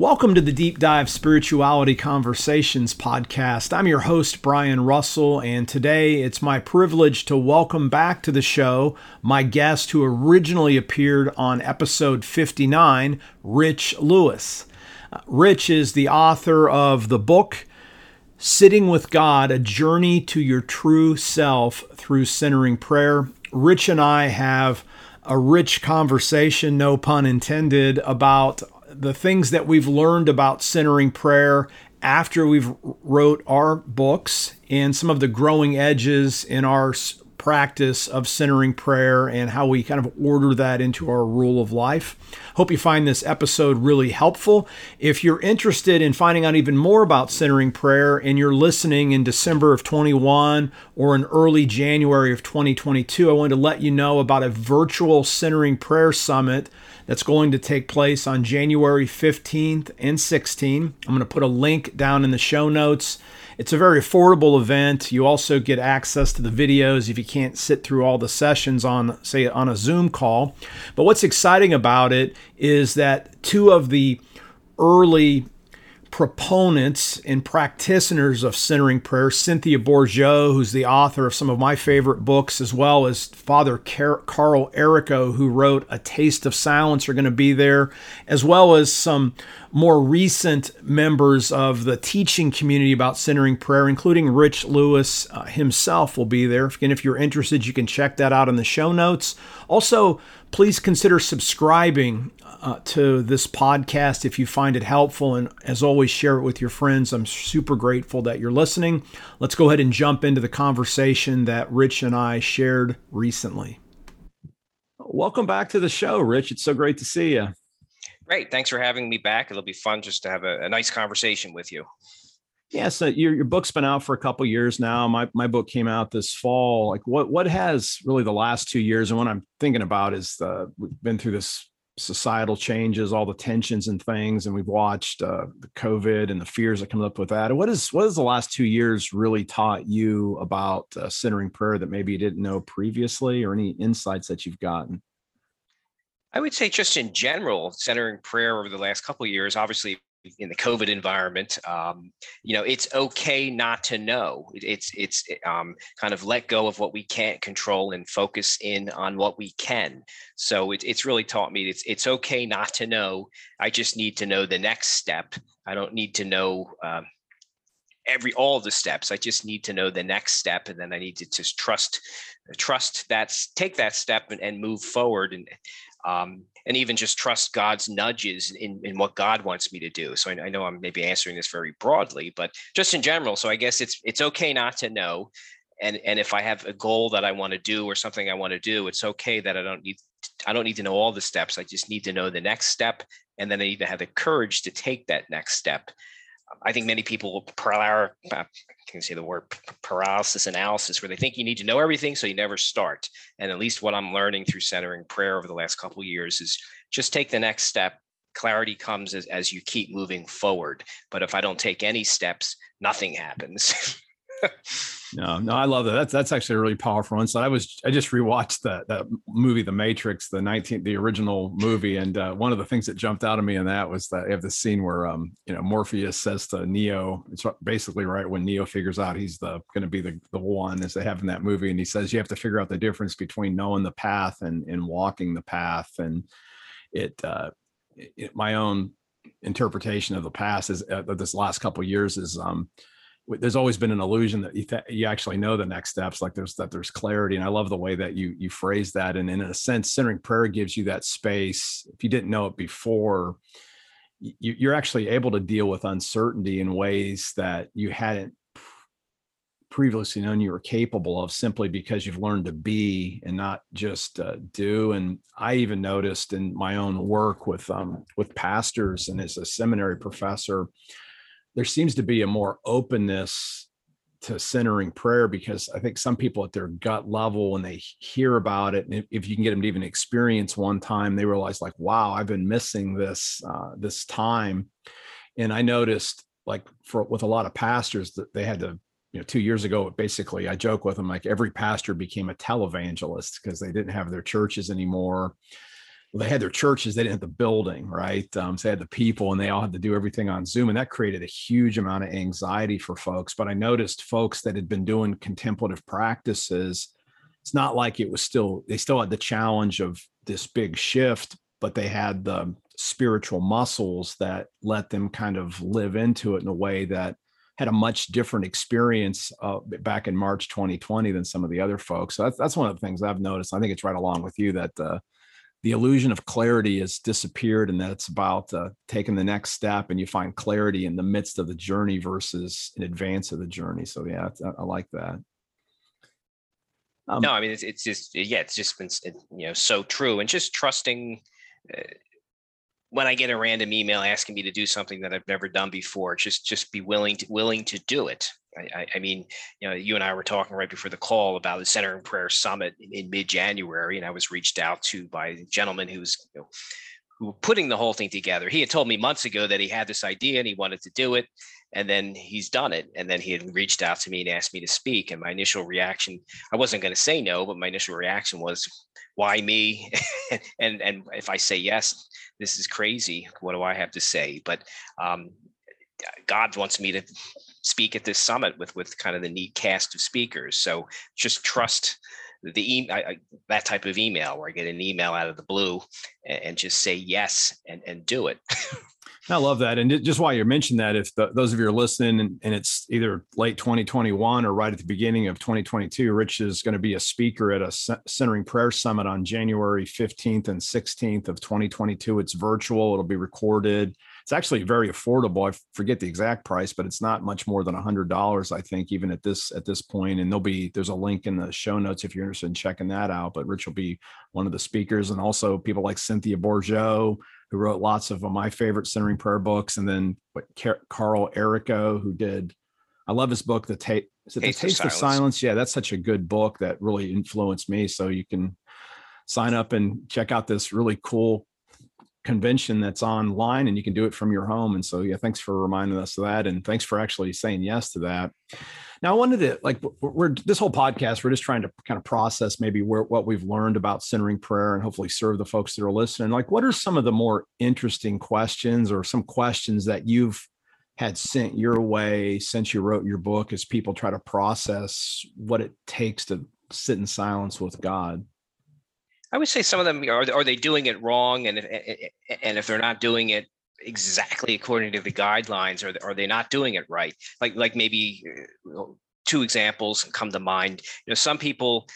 Welcome to the Deep Dive Spirituality Conversations podcast. I'm your host, Brian Russell, and today it's my privilege to welcome back to the show my guest who originally appeared on episode 59, Rich Lewis. Uh, Rich is the author of the book Sitting with God A Journey to Your True Self Through Centering Prayer. Rich and I have a rich conversation, no pun intended, about the things that we've learned about centering prayer after we've wrote our books and some of the growing edges in our practice of centering prayer and how we kind of order that into our rule of life. Hope you find this episode really helpful. If you're interested in finding out even more about centering prayer and you're listening in December of 21 or in early January of 2022, I wanted to let you know about a virtual centering prayer summit that's going to take place on January 15th and 16th. I'm going to put a link down in the show notes. It's a very affordable event. You also get access to the videos if you can't sit through all the sessions on, say, on a Zoom call. But what's exciting about it is that two of the early proponents and practitioners of centering prayer, Cynthia Bourgeault, who's the author of some of my favorite books, as well as Father Carl Arico, who wrote A Taste of Silence, are going to be there, as well as some more recent members of the teaching community about centering prayer, including Rich Lewis uh, himself, will be there. Again, if you're interested, you can check that out in the show notes. Also, please consider subscribing uh, to this podcast if you find it helpful. And as always, share it with your friends. I'm super grateful that you're listening. Let's go ahead and jump into the conversation that Rich and I shared recently. Welcome back to the show, Rich. It's so great to see you. Great. Thanks for having me back. It'll be fun just to have a, a nice conversation with you. Yeah, so your your book's been out for a couple years now. My my book came out this fall. Like what what has really the last two years, and what I'm thinking about is the we've been through this societal changes, all the tensions and things, and we've watched uh, the COVID and the fears that come up with that. What is what has the last two years really taught you about uh, centering prayer that maybe you didn't know previously, or any insights that you've gotten? I would say, just in general, centering prayer over the last couple years. Obviously, in the COVID environment, um, you know, it's okay not to know. It's it's um, kind of let go of what we can't control and focus in on what we can. So it, it's really taught me it's it's okay not to know. I just need to know the next step. I don't need to know uh, every all the steps. I just need to know the next step, and then I need to just trust trust that take that step and, and move forward and um, and even just trust God's nudges in, in what God wants me to do. So I, I, know I'm maybe answering this very broadly, but just in general. So I guess it's it's okay not to know, and and if I have a goal that I want to do or something I want to do, it's okay that I don't need I don't need to know all the steps. I just need to know the next step, and then I need to have the courage to take that next step. I think many people paralysis, I can say the word paralysis analysis, where they think you need to know everything, so you never start. And at least what I'm learning through centering prayer over the last couple years is just take the next step. Clarity comes as, as you keep moving forward. But if I don't take any steps, nothing happens. no, no, I love that. That's that's actually a really powerful insight. I was I just rewatched that that movie, The Matrix, the 19th, the original movie, and uh, one of the things that jumped out of me in that was that you have the scene where um you know Morpheus says to Neo, it's basically right when Neo figures out he's the going to be the the one as they have in that movie, and he says you have to figure out the difference between knowing the path and and walking the path, and it uh it, my own interpretation of the past is uh, this last couple years is um there's always been an illusion that you, th- you actually know the next steps like there's that there's clarity and i love the way that you you phrase that and in a sense centering prayer gives you that space if you didn't know it before you, you're actually able to deal with uncertainty in ways that you hadn't previously known you were capable of simply because you've learned to be and not just uh, do and i even noticed in my own work with um, with pastors and as a seminary professor there seems to be a more openness to centering prayer because I think some people at their gut level, when they hear about it, and if you can get them to even experience one time, they realize like, wow, I've been missing this uh, this time. And I noticed like for with a lot of pastors that they had to, you know, two years ago, basically, I joke with them like every pastor became a televangelist because they didn't have their churches anymore they had their churches, they didn't have the building, right? Um, so they had the people and they all had to do everything on Zoom. And that created a huge amount of anxiety for folks. But I noticed folks that had been doing contemplative practices, it's not like it was still, they still had the challenge of this big shift, but they had the spiritual muscles that let them kind of live into it in a way that had a much different experience uh, back in March 2020 than some of the other folks. So that's, that's one of the things I've noticed. I think it's right along with you that uh, the illusion of clarity has disappeared and that it's about uh, taking the next step and you find clarity in the midst of the journey versus in advance of the journey. So yeah, I, I like that. Um, no, I mean, it's, it's just, yeah, it's just been, you know, so true and just trusting uh, when I get a random email asking me to do something that I've never done before, just, just be willing to, willing to do it. I, I, mean, you know, you and I were talking right before the call about the Centering Prayer Summit in, in mid-January, and I was reached out to by a gentleman who's you know, who putting the whole thing together. He had told me months ago that he had this idea and he wanted to do it, and then he's done it. And then he had reached out to me and asked me to speak. And my initial reaction, I wasn't going to say no, but my initial reaction was, "Why me?" and and if I say yes, this is crazy. What do I have to say? But um, God wants me to speak at this summit with with kind of the neat cast of speakers. So just trust the e- I, I, that type of email where I get an email out of the blue and, and just say yes and, and do it. I love that. And just while you mentioned that, if the, those of you are listening and, and, it's either late 2021 or right at the beginning of 2022, Rich is going to be a speaker at a Centering Prayer Summit on January 15th and 16th of 2022. It's virtual. It'll be recorded. It's actually very affordable. I forget the exact price, but it's not much more than a hundred dollars, I think, even at this at this point. And there'll be there's a link in the show notes if you're interested in checking that out. But Rich will be one of the speakers, and also people like Cynthia Bourgeault, who wrote lots of uh, my favorite centering prayer books, and then what, Carl Arico, who did. I love his book, The it Taste, the Taste of, Silence. of Silence? Yeah, that's such a good book that really influenced me. So you can sign up and check out this really cool convention that's online and you can do it from your home. And so, yeah, thanks for reminding us of that. And thanks for actually saying yes to that. Now, I wanted to like, we're this whole podcast, we're just trying to kind of process maybe where, what we've learned about centering prayer and hopefully serve the folks that are listening. Like, what are some of the more interesting questions or some questions that you've had sent your way since you wrote your book as people try to process what it takes to sit in silence with God? I would say some of them are are they doing it wrong, and if, and if they're not doing it exactly according to the guidelines, or are they not doing it right? Like like maybe uh, two examples come to mind. You know, some people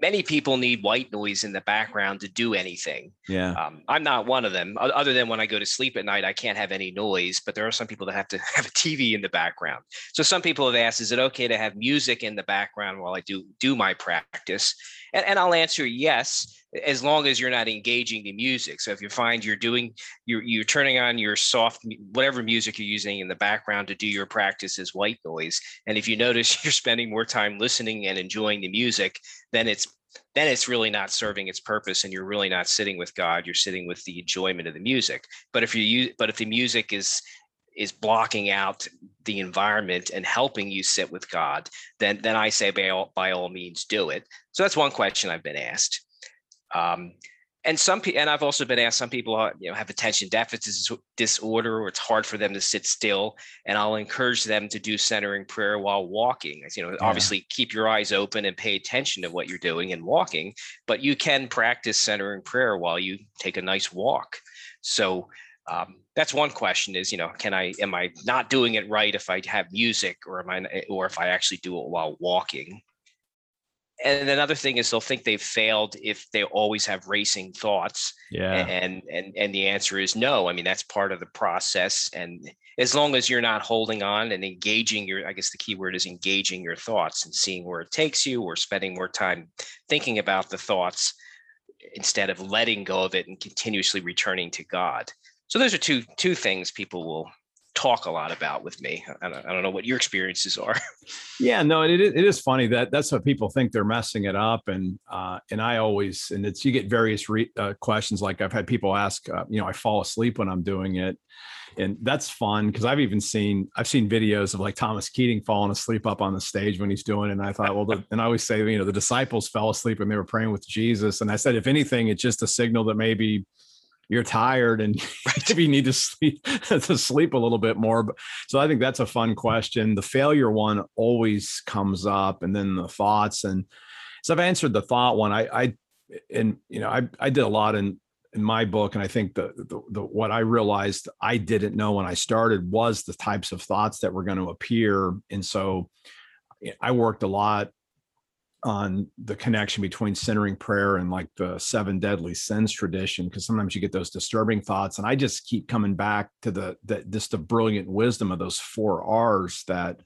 many people need white noise in the background to do anything. Yeah. Um, I'm not one of them. Other than when I go to sleep at night, I can't have any noise. But there are some people that have to have a TV in the background. So some people have asked, "Is it okay to have music in the background while I do do my practice?" And, and I'll answer yes as long as you're not engaging the music. So if you find you're doing, you're, you're turning on your soft, whatever music you're using in the background to do your practice is white noise. And if you notice you're spending more time listening and enjoying the music, then it's then it's really not serving its purpose and you're really not sitting with God. You're sitting with the enjoyment of the music. But if you but if the music is is blocking out the environment and helping you sit with God, then then I say by all, by all means do it. So that's one question I've been asked. Um, and some people, and I've also been asked, some people you know have attention deficit disorder, or it's hard for them to sit still. And I'll encourage them to do centering prayer while walking. You know, yeah. obviously keep your eyes open and pay attention to what you're doing and walking, but you can practice centering prayer while you take a nice walk. So um, that's one question: is you know, can I am I not doing it right if I have music, or am I, or if I actually do it while walking? And another thing is they'll think they've failed if they always have racing thoughts yeah. and and and the answer is no. I mean that's part of the process. And as long as you're not holding on and engaging your i guess the key word is engaging your thoughts and seeing where it takes you or spending more time thinking about the thoughts instead of letting go of it and continuously returning to god. So those are two two things people will talk a lot about with me. I don't, I don't know what your experiences are. Yeah, no, it, it is funny that that's what people think they're messing it up, and uh, and I always and it's you get various re, uh, questions like I've had people ask, uh, you know, I fall asleep when I'm doing it, and that's fun because I've even seen I've seen videos of like Thomas Keating falling asleep up on the stage when he's doing it, and I thought, well, the, and I always say, you know, the disciples fell asleep and they were praying with Jesus, and I said, if anything, it's just a signal that maybe you're tired and maybe you need to sleep to sleep a little bit more. But so I think that's a fun question. The failure one always comes up, and then the thoughts. And so I've answered the thought one. I, I and you know, I I did a lot in in my book, and I think the, the, the what I realized I didn't know when I started was the types of thoughts that were going to appear, and so I worked a lot on the connection between centering prayer and like the seven deadly sins tradition because sometimes you get those disturbing thoughts and i just keep coming back to the that just the brilliant wisdom of those four r's that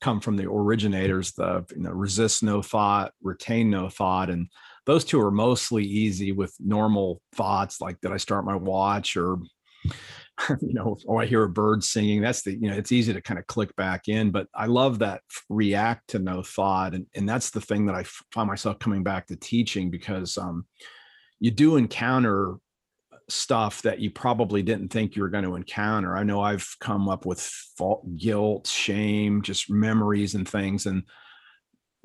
come from the originators the you know, resist no thought retain no thought and those two are mostly easy with normal thoughts like did i start my watch or you know, oh, I hear a bird singing. That's the, you know, it's easy to kind of click back in, but I love that react to no thought. And, and that's the thing that I find myself coming back to teaching because um, you do encounter stuff that you probably didn't think you were going to encounter. I know I've come up with fault, guilt, shame, just memories and things. And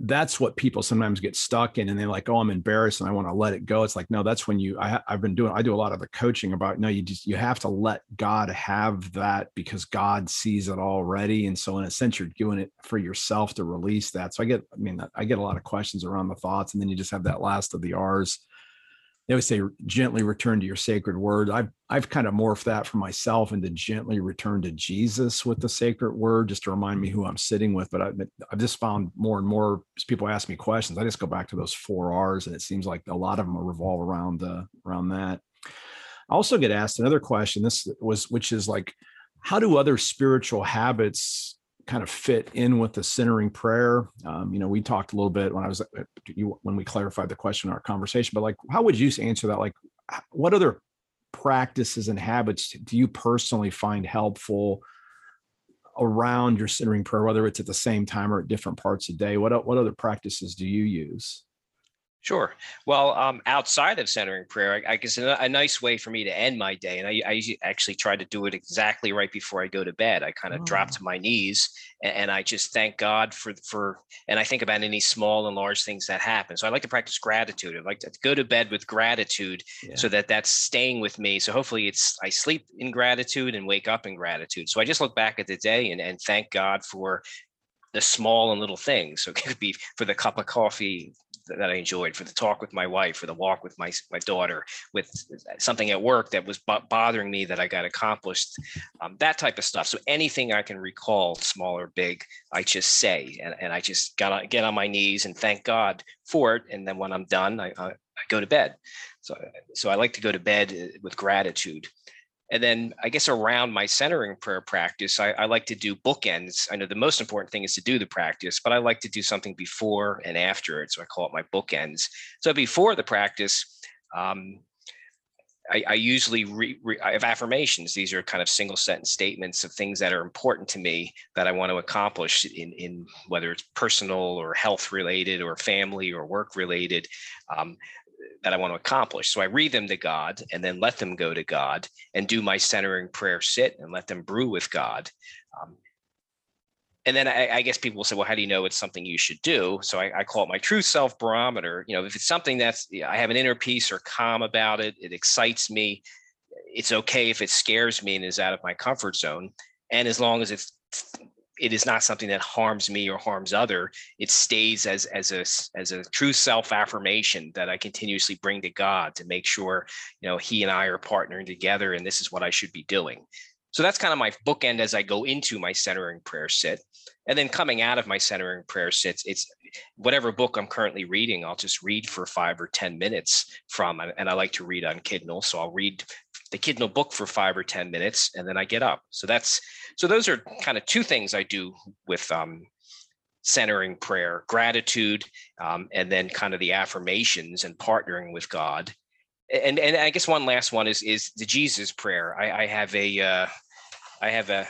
that's what people sometimes get stuck in and they're like oh i'm embarrassed and i want to let it go. It's like no that's when you I, have been doing i do a lot of the coaching about no you just you have to let god have that because god sees it already. And so in a sense you're doing it for yourself to release that. So i get i mean i get a lot of questions around the thoughts and then you just have that last of the r's they would say gently return to your sacred word. I've I've kind of morphed that for myself into gently return to Jesus with the sacred word, just to remind me who I'm sitting with. But I've, I've just found more and more as people ask me questions, I just go back to those four R's, and it seems like a lot of them revolve around uh, around that. I also get asked another question. This was which is like, how do other spiritual habits kind of fit in with the centering prayer. Um, you know, we talked a little bit when I was you when we clarified the question in our conversation, but like, how would you answer that? Like, what other practices and habits do you personally find helpful around your centering prayer, whether it's at the same time or at different parts of the day? What what other practices do you use? Sure. Well, um, outside of centering prayer, I, I guess a, a, nice way for me to end my day, and I, I actually try to do it exactly right before I go to bed. I kind of oh. drop to my knees and, and, I just thank God for for, and I think about any small and large things that happen. So I like to practice gratitude. I like to go to bed with gratitude, yeah. so that that's staying with me. So hopefully, it's I sleep in gratitude and wake up in gratitude. So I just look back at the day and, and thank God for the small and little things. So it could be for the cup of coffee that I enjoyed, for the talk with my wife, for the walk with my my daughter, with something at work that was bothering me that I got accomplished, um, that type of stuff. So anything I can recall, small or big, I just say, and, and I just got get on my knees and thank God for it. And then when I'm done, I, I, I go to bed. So so I like to go to bed uh, with gratitude. And then I guess around my centering prayer practice, I, I, like to do bookends. I know the most important thing is to do the practice, but I like to do something before and after it. So I call it my bookends. So before the practice, um, I, I, usually re, re, I have affirmations. These are kind of single sentence statements of things that are important to me that I want to accomplish in, in whether it's personal or health related or family or work related. Um, that I want to accomplish. So I read them to God and then let them go to God and do my centering prayer sit and let them brew with God. Um, and then I, I, guess people will say, well, how do you know it's something you should do? So I, I call it my true self barometer. You know, if it's something that's, I have an inner peace or calm about it, it excites me. It's okay if it scares me and is out of my comfort zone. And as long as it's it is not something that harms me or harms other. It stays as as a as a true self affirmation that i continuously bring to god to make sure you know he and i are partnering together and this is what i should be doing. So that's kind of my bookend as i go into my centering prayer sit. And then coming out of my centering prayer sits it's whatever book i'm currently reading i'll just read for five or ten minutes from and i like to read on kindle so i'll read the kindle book for five or ten minutes and then i get up. So that's so those are kind of two things I do with um, centering prayer, gratitude, um, and then kind of the affirmations and partnering with God. And and I guess one last one is is the Jesus prayer. I, I have a uh, I have a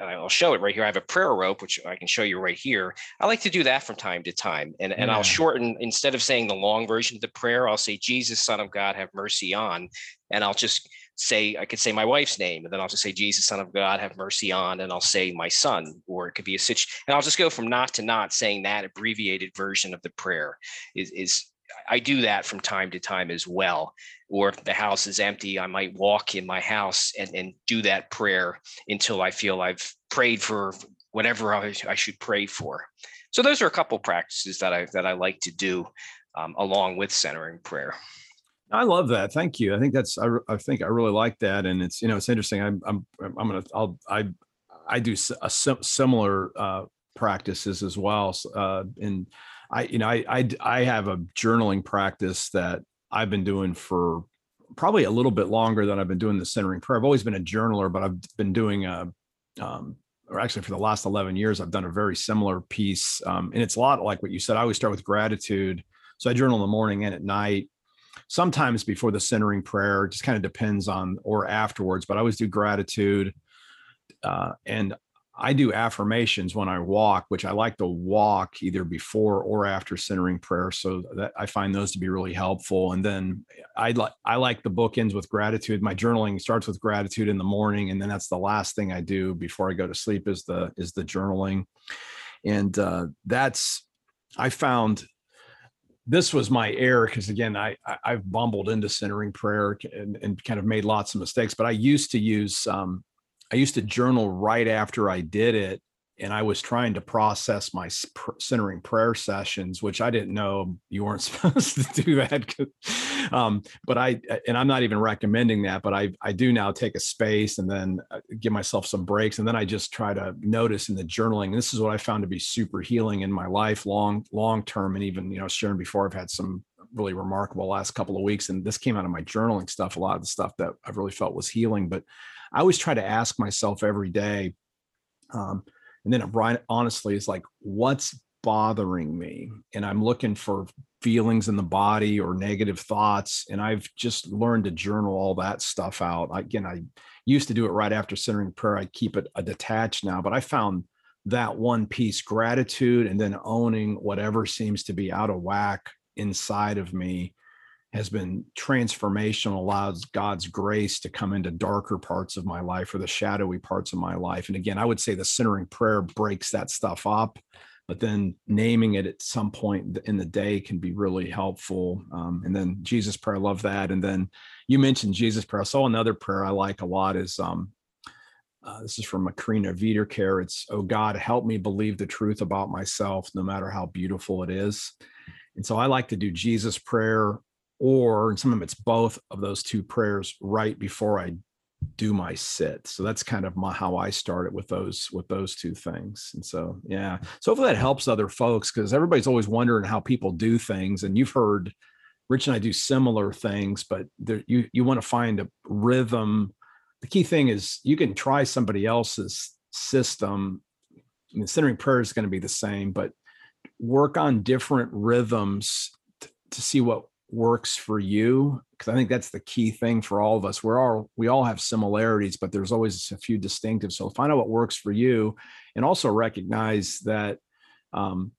I'll show it right here. I have a prayer rope, which I can show you right here. I like to do that from time to time. And, and yeah. I'll shorten, instead of saying the long version of the prayer, I'll say, Jesus, Son of God, have mercy on. And I'll just say, I could say my wife's name, and then I'll just say, Jesus, Son of God, have mercy on. And I'll say my son, or it could be a situation. And I'll just go from not to not saying that abbreviated version of the prayer is, is I do that from time to time as well. Or if the house is empty, I might walk in my house and, and do that prayer until I feel I've prayed for whatever I, I should pray for. So those are a couple practices that I that I like to do um, along with centering prayer. I love that. Thank you. I think that's I, I think I really like that, and it's you know it's interesting. I'm I'm I'm gonna I'll I I do a similar uh, practices as well, uh, and I, you know, I, I, I have a journaling practice that I've been doing for probably a little bit longer than I've been doing the centering prayer. I've always been a journaler, but I've been doing a, um, or actually for the last 11 years, I've done a very similar piece. Um, and it's a lot like what you said. I always start with gratitude. So I journal in the morning and at night, sometimes before the centering prayer, just kind of depends on, or afterwards, but I always do gratitude. Uh, and I do affirmations when I walk, which I like to walk either before or after centering prayer. So that I find those to be really helpful. And then I like I like the bookends with gratitude. My journaling starts with gratitude in the morning, and then that's the last thing I do before I go to sleep is the is the journaling. And uh, that's I found this was my error because again I, I have bumbled into centering prayer and, and, kind of made lots of mistakes. But I used to use um, I used to journal right after I did it. And I was trying to process my centering prayer sessions, which I didn't know you weren't supposed to do that. um, but I, and I'm not even recommending that, but I, I do now take a space and then uh, give myself some breaks. And then I just try to notice in the journaling. This is what I found to be super healing in my life, long, long term. And even, you know, sharing before I've had some really remarkable last couple of weeks. And this came out of my journaling stuff, a lot of the stuff that I've really felt was healing. But I always try to ask myself every day, um, and then right honestly is like, what's bothering me? And I'm looking for feelings in the body or negative thoughts. And I've just learned to journal all that stuff out. Again, I used to do it right after centering prayer. I keep it a detached now, but I found that one piece gratitude and then owning whatever seems to be out of whack inside of me has been transformational, allows God's grace to come into darker parts of my life or the shadowy parts of my life. And again, I would say the centering prayer breaks that stuff up, but then naming it at some point in the day can be really helpful. Um, and then Jesus prayer, I love that. And then you mentioned Jesus prayer. I saw another prayer I like a lot is um, uh, this is from Macrina Wiederkehr. It's, Oh God, help me believe the truth about myself, no matter how beautiful it is. And so I like to do Jesus prayer or and some of it's both of those two prayers right before I do my sit. So that's kind of my, how I started with those with those two things. And so yeah, so hopefully that helps other folks because everybody's always wondering how people do things, and you've heard Rich and I do similar things, but there, you you want to find a rhythm. The key thing is you can try somebody else's system. I mean, centering prayer is going to be the same, but work on different rhythms t- to see what works for you because i think that's the key thing for all of us. We're all we all have similarities but there's always a few distinctives. So find out what works for you and also recognize that um,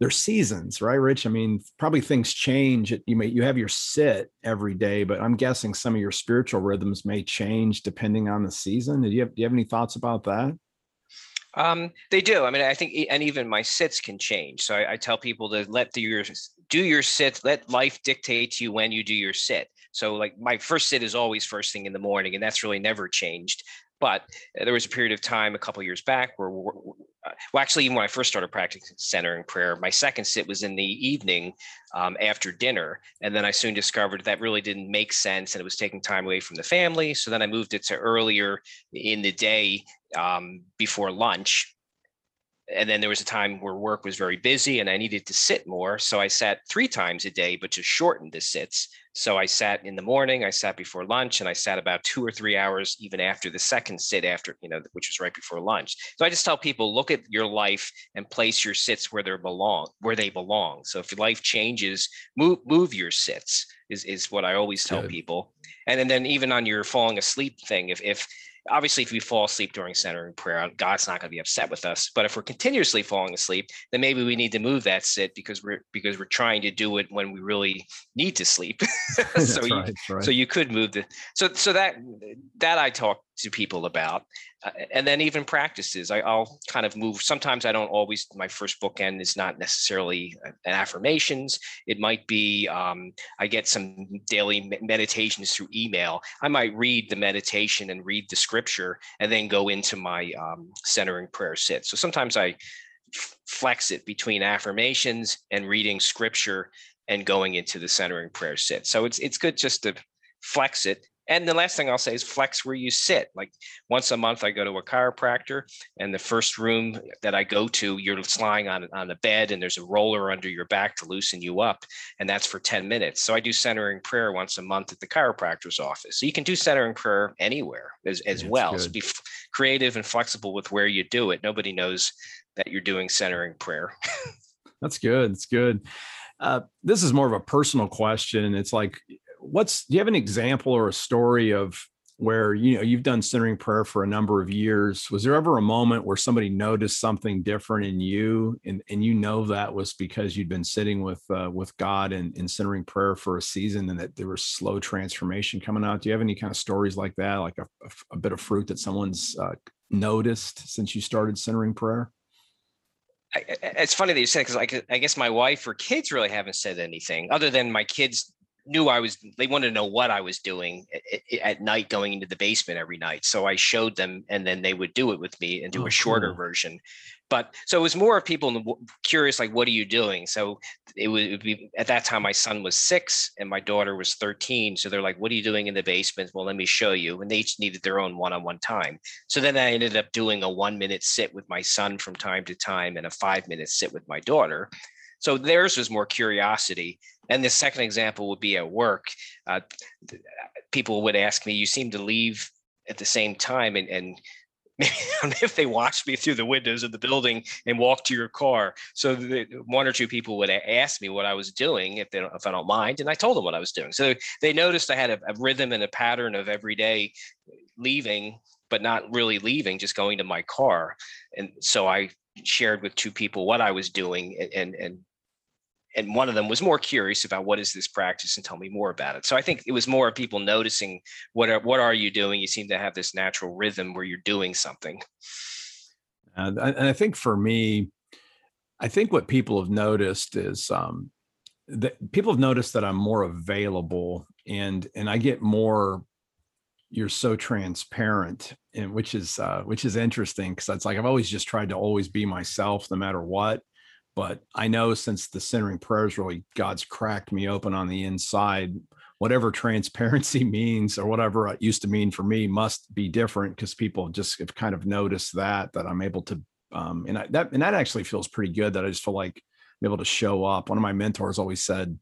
there's seasons right rich? I mean probably things change. You may you have your sit every day but i'm guessing some of your spiritual rhythms may change depending on the season. Do you have, do you have any thoughts about that um, they do. I mean, I think, and even my sits can change. So I, I tell people to let the, your do your sit, let life dictate to you when you do your sit. So like my first sit is always first thing in the morning, and that's really never changed. But uh, there was a period of time a couple years back where, well, actually, even when I first started practicing centering prayer, my second sit was in the evening um, after dinner. And then I soon discovered that really didn't make sense and it was taking time away from the family. So then I moved it to earlier in the day um, before lunch and then there was a time where work was very busy and I needed to sit more. So I sat three times a day, but just shortened the sits. So I sat in the morning, I sat before lunch, and I sat about two or three hours even after the second sit after, you know, which was right before lunch. So I just tell people look at your life and place your sits where they belong, where they belong. So if your life changes, move move your sits is, is what I always tell Good. people. And, and then even on your falling asleep thing, if if obviously, if we fall asleep during centering prayer, God's not going to be upset with us. But if we're continuously falling asleep, then maybe we need to move that sit because we're because we're trying to do it when we really need to sleep. so you, right, right. so you could move the so so that that I talk to people about and then even practices I, will kind of move sometimes i don't always my first bookend is not necessarily an affirmations. It might be um, i get some daily meditations through email. I might read the meditation and read the scripture and then go into my um, centering prayer sit. So sometimes i flex it between affirmations and reading scripture and going into the centering prayer sit. So it's it's good just to flex it and the last thing I'll say is flex where you sit. Like once a month, I go to a chiropractor, and the first room that I go to, you're lying on on a bed, and there's a roller under your back to loosen you up, and that's for 10 minutes. So I do centering prayer once a month at the chiropractor's office. So you can do centering prayer anywhere as, as well. Good. So be creative and flexible with where you do it. Nobody knows that you're doing centering prayer. that's good. It's good. Uh, this is more of a personal question. It's like what's do you have an example or a story of where you know you've done centering prayer for a number of years? Was there ever a moment where somebody noticed something different in you and, and you know that was because you'd been sitting with uh, with god and, in centering prayer for a season and that there was slow transformation coming out? Do you have any kind of stories like that like a, a, a bit of fruit that someone's uh, noticed since you started centering prayer? I, it's funny that you said because I, I guess my wife or kids really haven't said anything other than my kids knew I was, they wanted to know what I was doing at, at, night going into the basement every night. So I showed them and then they would do it with me and do oh, a shorter cool. version. But so it was more of people curious, like, what are you doing? So it would, it would, be at that time, my son was six and my daughter was 13. So they're like, what are you doing in the basement? Well, let me show you. And they each needed their own one on one time. So then I ended up doing a one minute sit with my son from time to time and a five minute sit with my daughter. So theirs was more curiosity. And the second example would be at work. Uh, people would ask me, "You seem to leave at the same time," and, and if they watched me through the windows of the building and walked to your car. So one or two people would ask me what I was doing if they don't, if I don't mind, and I told them what I was doing. So they noticed I had a, a rhythm and a pattern of every day leaving, but not really leaving, just going to my car. And so I shared with two people what I was doing and and, and and one of them was more curious about what is this practice and tell me more about it. So I think it was more of people noticing what are what are you doing? You seem to have this natural rhythm where you're doing something. And I, and I think for me, I think what people have noticed is um, that people have noticed that I'm more available and and I get more. You're so transparent, and which is uh, which is interesting because it's like I've always just tried to always be myself no matter what but I know since the centering prayers really God's cracked me open on the inside, whatever transparency means or whatever it used to mean for me must be different because people just have kind of noticed that that I'm able to um, and I, that and that actually feels pretty good that I just feel like I'm able to show up. One of my mentors always said,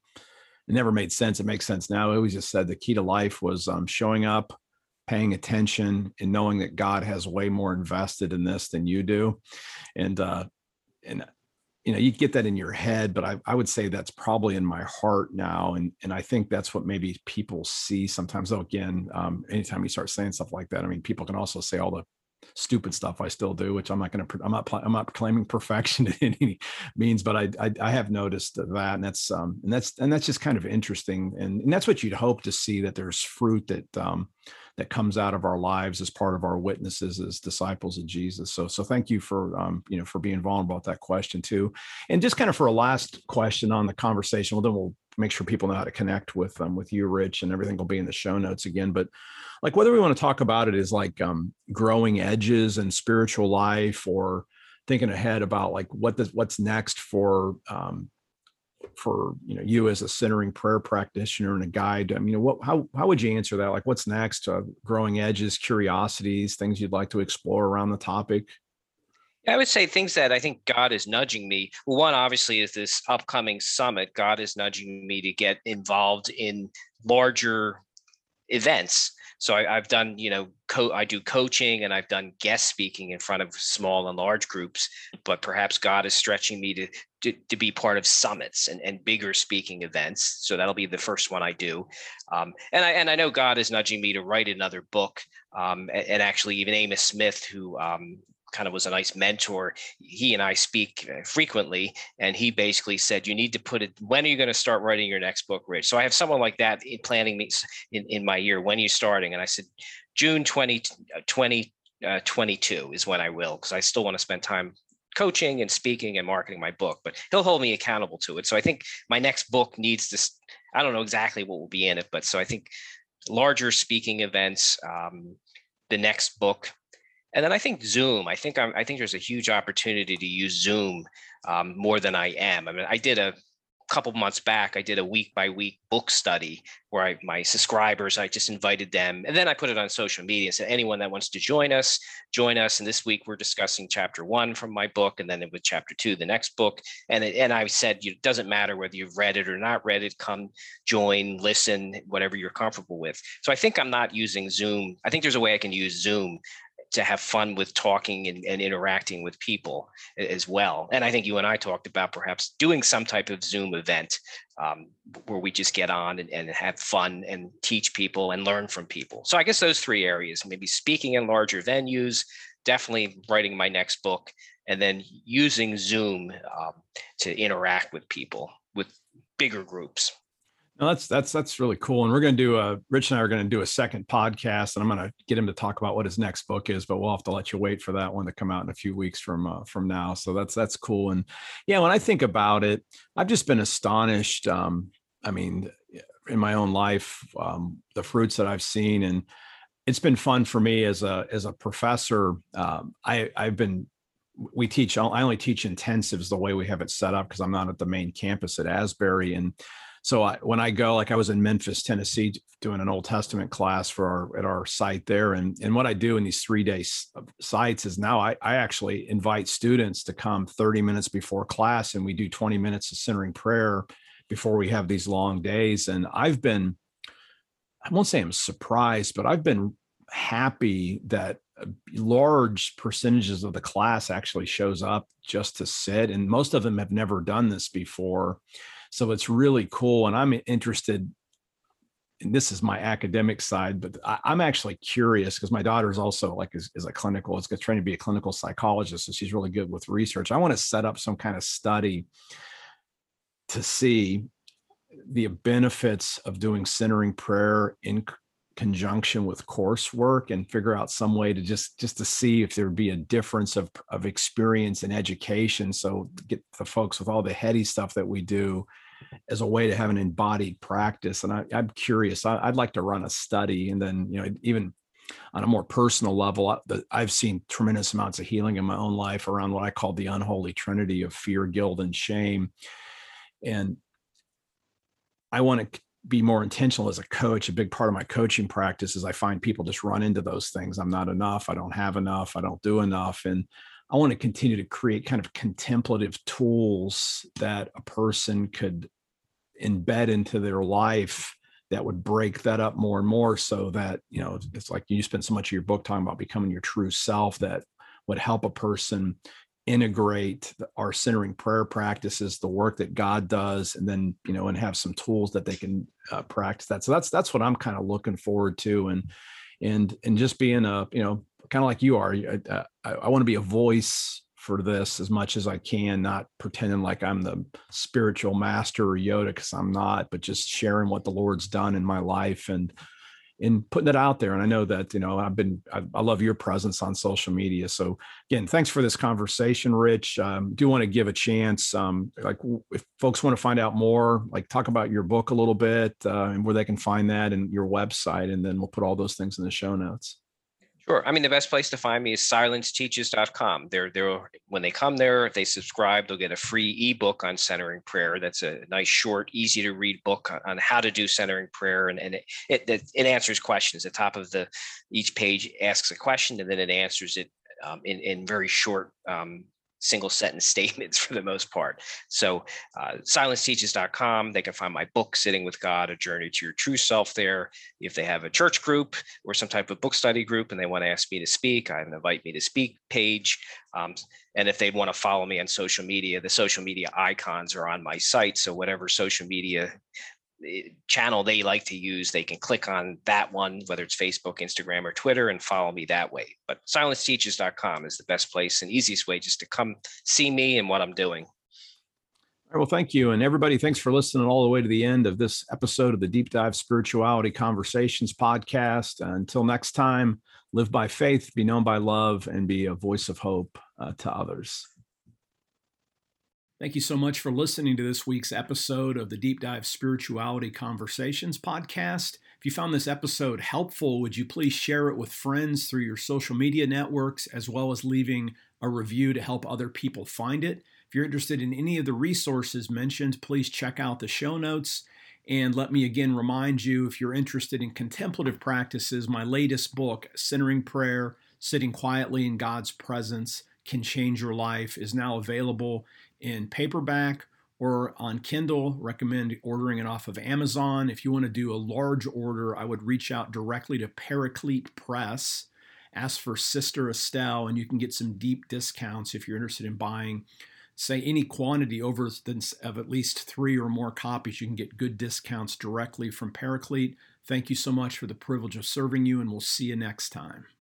it never made sense. It makes sense now. He always just said the key to life was um, showing up, paying attention, and knowing that God has way more invested in this than you do. And uh, and you know you get that in your head but I, I would say that's probably in my heart now and and i think that's what maybe people see sometimes though again um, anytime you start saying stuff like that i mean people can also say all the stupid stuff i still do which i'm not going to i'm not i'm not claiming perfection in any means but I, I, I have noticed that and that's um and that's and that's just kind of interesting and, and that's what you'd hope to see that there's fruit that um that comes out of our lives as part of our witnesses as disciples of Jesus. So, so thank you for um, you know for being vulnerable about that question too. And just kind of for a last question on the conversation, well, then we'll make sure people know how to connect with um, with you, Rich, and everything will be in the show notes again. But like whether we want to talk about it is like um, growing edges and spiritual life, or thinking ahead about like what does what's next for um, for you know you as a centering prayer practitioner and a guide i mean what how how would you answer that like what's next uh, growing edges curiosities things you'd like to explore around the topic I would say things that I think God is nudging me. Well, one obviously is this upcoming summit. God is nudging me to get involved in larger events. So I, have done, you know, co- I do coaching and I've done guest speaking in front of small and large groups. But perhaps God is stretching me to to, to be part of summits and, and bigger speaking events. So that'll be the first one I do. Um, and I and I know God is nudging me to write another book Um, and, and, actually, even Amos Smith, who um, kind of was a nice mentor. He and I speak uh, frequently, and he basically said, "You need to put it. When are you going to start writing your next book, Rich?" So I have someone like that in planning me in, in my year. When are you starting? And I said, June 20, 20 uh, 22 is when I will, because I still want to spend time coaching and speaking and marketing my book. But he'll hold me accountable to it. So I think my next book needs to. I don't know exactly what will be in it, but so I think larger speaking events. Um, the next book and then I think Zoom. I think I'm, I think there's a huge opportunity to use Zoom um, more than I am. I mean, I did a couple months back. I did a week by week book study where I, my subscribers, I just invited them, and then I put it on social media. and Said anyone that wants to join us, join us. And this week we're discussing chapter one from my book, and then with chapter two, the next book. And it, and I said it doesn't matter whether you've read it or not read it. Come join, listen, whatever you're comfortable with. So I think I'm not using Zoom. I think there's a way I can use Zoom to have fun with talking and, and interacting with people as well. And I think you and I talked about perhaps doing some type of Zoom event um, where we just get on and, and have fun and teach people and learn from people. So I guess those three areas, maybe speaking in larger venues, definitely writing my next book, and then using Zoom um, to interact with people with bigger groups. No, that's that's that's really cool. And we're going to do a Rich and I are going to do a second podcast, and I'm going to get him to talk about what his next book is. But we'll have to let you wait for that one to come out in a few weeks from uh, from now. So that's that's cool. And yeah, when I think about it, I've just been astonished. Um, I mean, in my own life, um, the fruits that I've seen, and it's been fun for me as a as a professor. Um, I I've been we teach i only teach intensives the way we have it set up because i'm not at the main campus at asbury and so I, when I go, like I was in Memphis, Tennessee, doing an Old Testament class for our at our site there, and and what I do in these three day sites is now I, I actually invite students to come 30 minutes before class, and we do 20 minutes of centering prayer before we have these long days. And I've been, I won't say I'm surprised, but I've been happy that large percentages of the class actually shows up just to sit, and most of them have never done this before so it's really cool. And I'm interested, and this is my academic side, but I, am actually curious because my daughter is also like is, is a clinical, is trying to be a clinical psychologist. So she's really good with research. I want to set up some kind of study to see the benefits of doing centering prayer in conjunction with coursework and figure out some way to just just to see if there'd be a difference of of experience and education so get the folks with all the heady stuff that we do as a way to have an embodied practice and I, am curious I, would like to run a study and then you know even on a more personal level i've seen tremendous amounts of healing in my own life around what i call the unholy trinity of fear guilt and shame and i want to be more intentional as a coach. A big part of my coaching practice is I find people just run into those things. I'm not enough. I don't have enough. I don't do enough. And I want to continue to create kind of contemplative tools that a person could embed into their life that would break that up more and more so that, you know, it's like you spend so much of your book talking about becoming your true self that would help a person integrate our centering prayer practices the work that god does and then you know and have some tools that they can uh, practice that. So that's that's what i'm kind of looking forward to and and and just being a you know kind of like you are i, I, I want to be a voice for this as much as i can not pretending like i'm the spiritual master or yoda because i'm not but just sharing what the lord's done in my life and in putting it out there. And I know that, you know, I've been, I, I love your presence on social media. So again, thanks for this conversation, Rich. Um, do want to give a chance, um, like if folks want to find out more, like talk about your book a little bit uh, and where they can find that and your website. And then we'll put all those things in the show notes. Sure. I mean, the best place to find me is silenceteaches.com. They're, they're, when they come there, if they subscribe, they'll get a free ebook on centering prayer. That's a nice, short, easy to read book on how to do centering prayer. And, and it, it, it answers questions. The top of the each page asks a question and then it answers it um, in, in very short um, single sentence statements for the most part. So, uh, silenceteaches.com, they can find my book, Sitting with God, A Journey to Your True Self, there. If they have a church group or some type of book study group and they want to ask me to speak, I have an invite me to speak page. Um, and if they want to follow me on social media, the social media icons are on my site. So, whatever social media channel they like to use, they can click on that one, whether it's Facebook, Instagram, or Twitter, and follow me that way. But silenceteaches.com is the best place and easiest way just to come see me and what I'm doing. All right, well, thank you. And everybody, thanks for listening all the way to the end of this episode of the Deep Dive Spirituality Conversations podcast. Uh, until next time, live by faith, be known by love, and be a voice of hope uh, to others. Thank you so much for listening to this week's episode of the Deep Dive Spirituality Conversations podcast. If you found this episode helpful, would you please share it with friends through your social media networks, as well as leaving a review to help other people find it? If you're interested in any of the resources mentioned, please check out the show notes. And let me again remind you if you're interested in contemplative practices, my latest book, Centering Prayer Sitting Quietly in God's Presence, Can Change Your Life, is now available in paperback or on Kindle. Recommend ordering it off of Amazon. If you want to do a large order, I would reach out directly to Paraclete Press. Ask for Sister Estelle, and you can get some deep discounts if you're interested in buying, say, any quantity over of at least three or more copies. You can get good discounts directly from Paraclete. Thank you so much for the privilege of serving you, and we'll see you next time.